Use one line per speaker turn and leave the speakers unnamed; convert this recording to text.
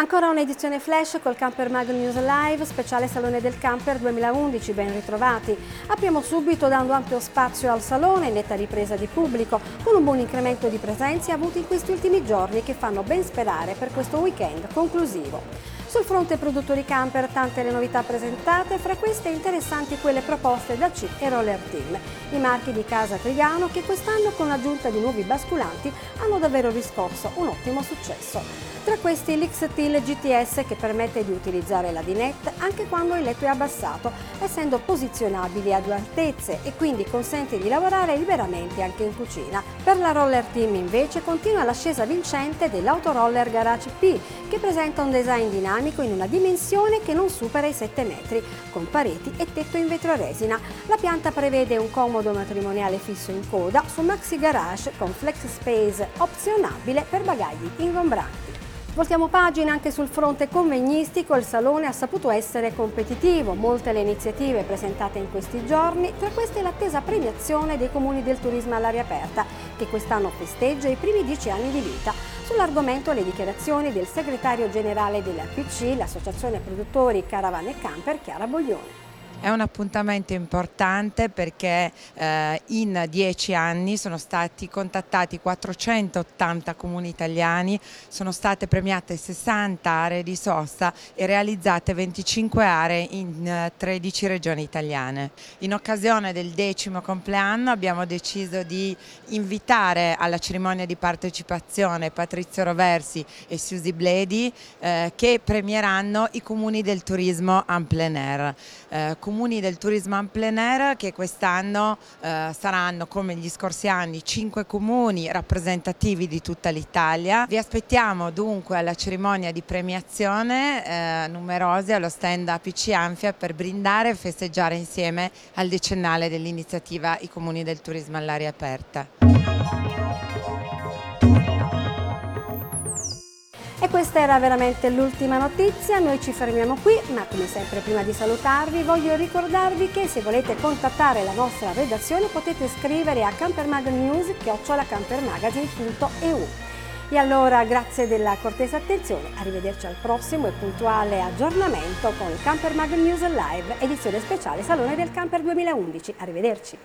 Ancora un'edizione flash col Camper Mag News Live, speciale Salone del Camper 2011, ben ritrovati. Apriamo subito dando ampio spazio al salone, netta ripresa di pubblico, con un buon incremento di presenze avuti in questi ultimi giorni che fanno ben sperare per questo weekend conclusivo. Sul fronte produttori camper tante le novità presentate, fra queste interessanti quelle proposte da C e Roller Team, i marchi di casa Trigano che quest'anno con l'aggiunta di nuovi basculanti hanno davvero riscosso un ottimo successo. Tra questi l'XTIL GTS che permette di utilizzare la dinette anche quando il letto è abbassato, essendo posizionabili a due altezze e quindi consente di lavorare liberamente anche in cucina. Per la Roller Team invece continua l'ascesa vincente dell'Autoroller Garage P che presenta un design dinamico in una dimensione che non supera i 7 metri, con pareti e tetto in vetro resina. La pianta prevede un comodo matrimoniale fisso in coda su Maxi Garage con flex space opzionabile per bagagli ingombranti. Voltiamo pagina anche sul fronte convegnistico, il Salone ha saputo essere competitivo, molte le iniziative presentate in questi giorni, tra queste l'attesa premiazione dei comuni del turismo all'aria aperta, che quest'anno festeggia i primi dieci anni di vita. Sull'argomento le dichiarazioni del segretario generale dell'APC, l'Associazione Produttori Caravane e Camper, Chiara Boglione.
È un appuntamento importante perché eh, in dieci anni sono stati contattati 480 comuni italiani, sono state premiate 60 aree di sosta e realizzate 25 aree in eh, 13 regioni italiane. In occasione del decimo compleanno abbiamo deciso di invitare alla cerimonia di partecipazione Patrizio Roversi e Susi Bledi eh, che premieranno i comuni del turismo en plein air. Comuni del turismo en plein air che quest'anno eh, saranno come gli scorsi anni cinque comuni rappresentativi di tutta l'Italia. Vi aspettiamo dunque alla cerimonia di premiazione eh, numerosi allo stand APC Anfia per brindare e festeggiare insieme al decennale dell'iniziativa I comuni del turismo all'aria aperta.
Questa era veramente l'ultima notizia, noi ci fermiamo qui, ma come sempre prima di salutarvi voglio ricordarvi che se volete contattare la nostra redazione potete scrivere a campermagnews.eu. E allora grazie della cortesa attenzione, arrivederci al prossimo e puntuale aggiornamento con il Camper Mag News Live, edizione speciale Salone del Camper 2011. Arrivederci.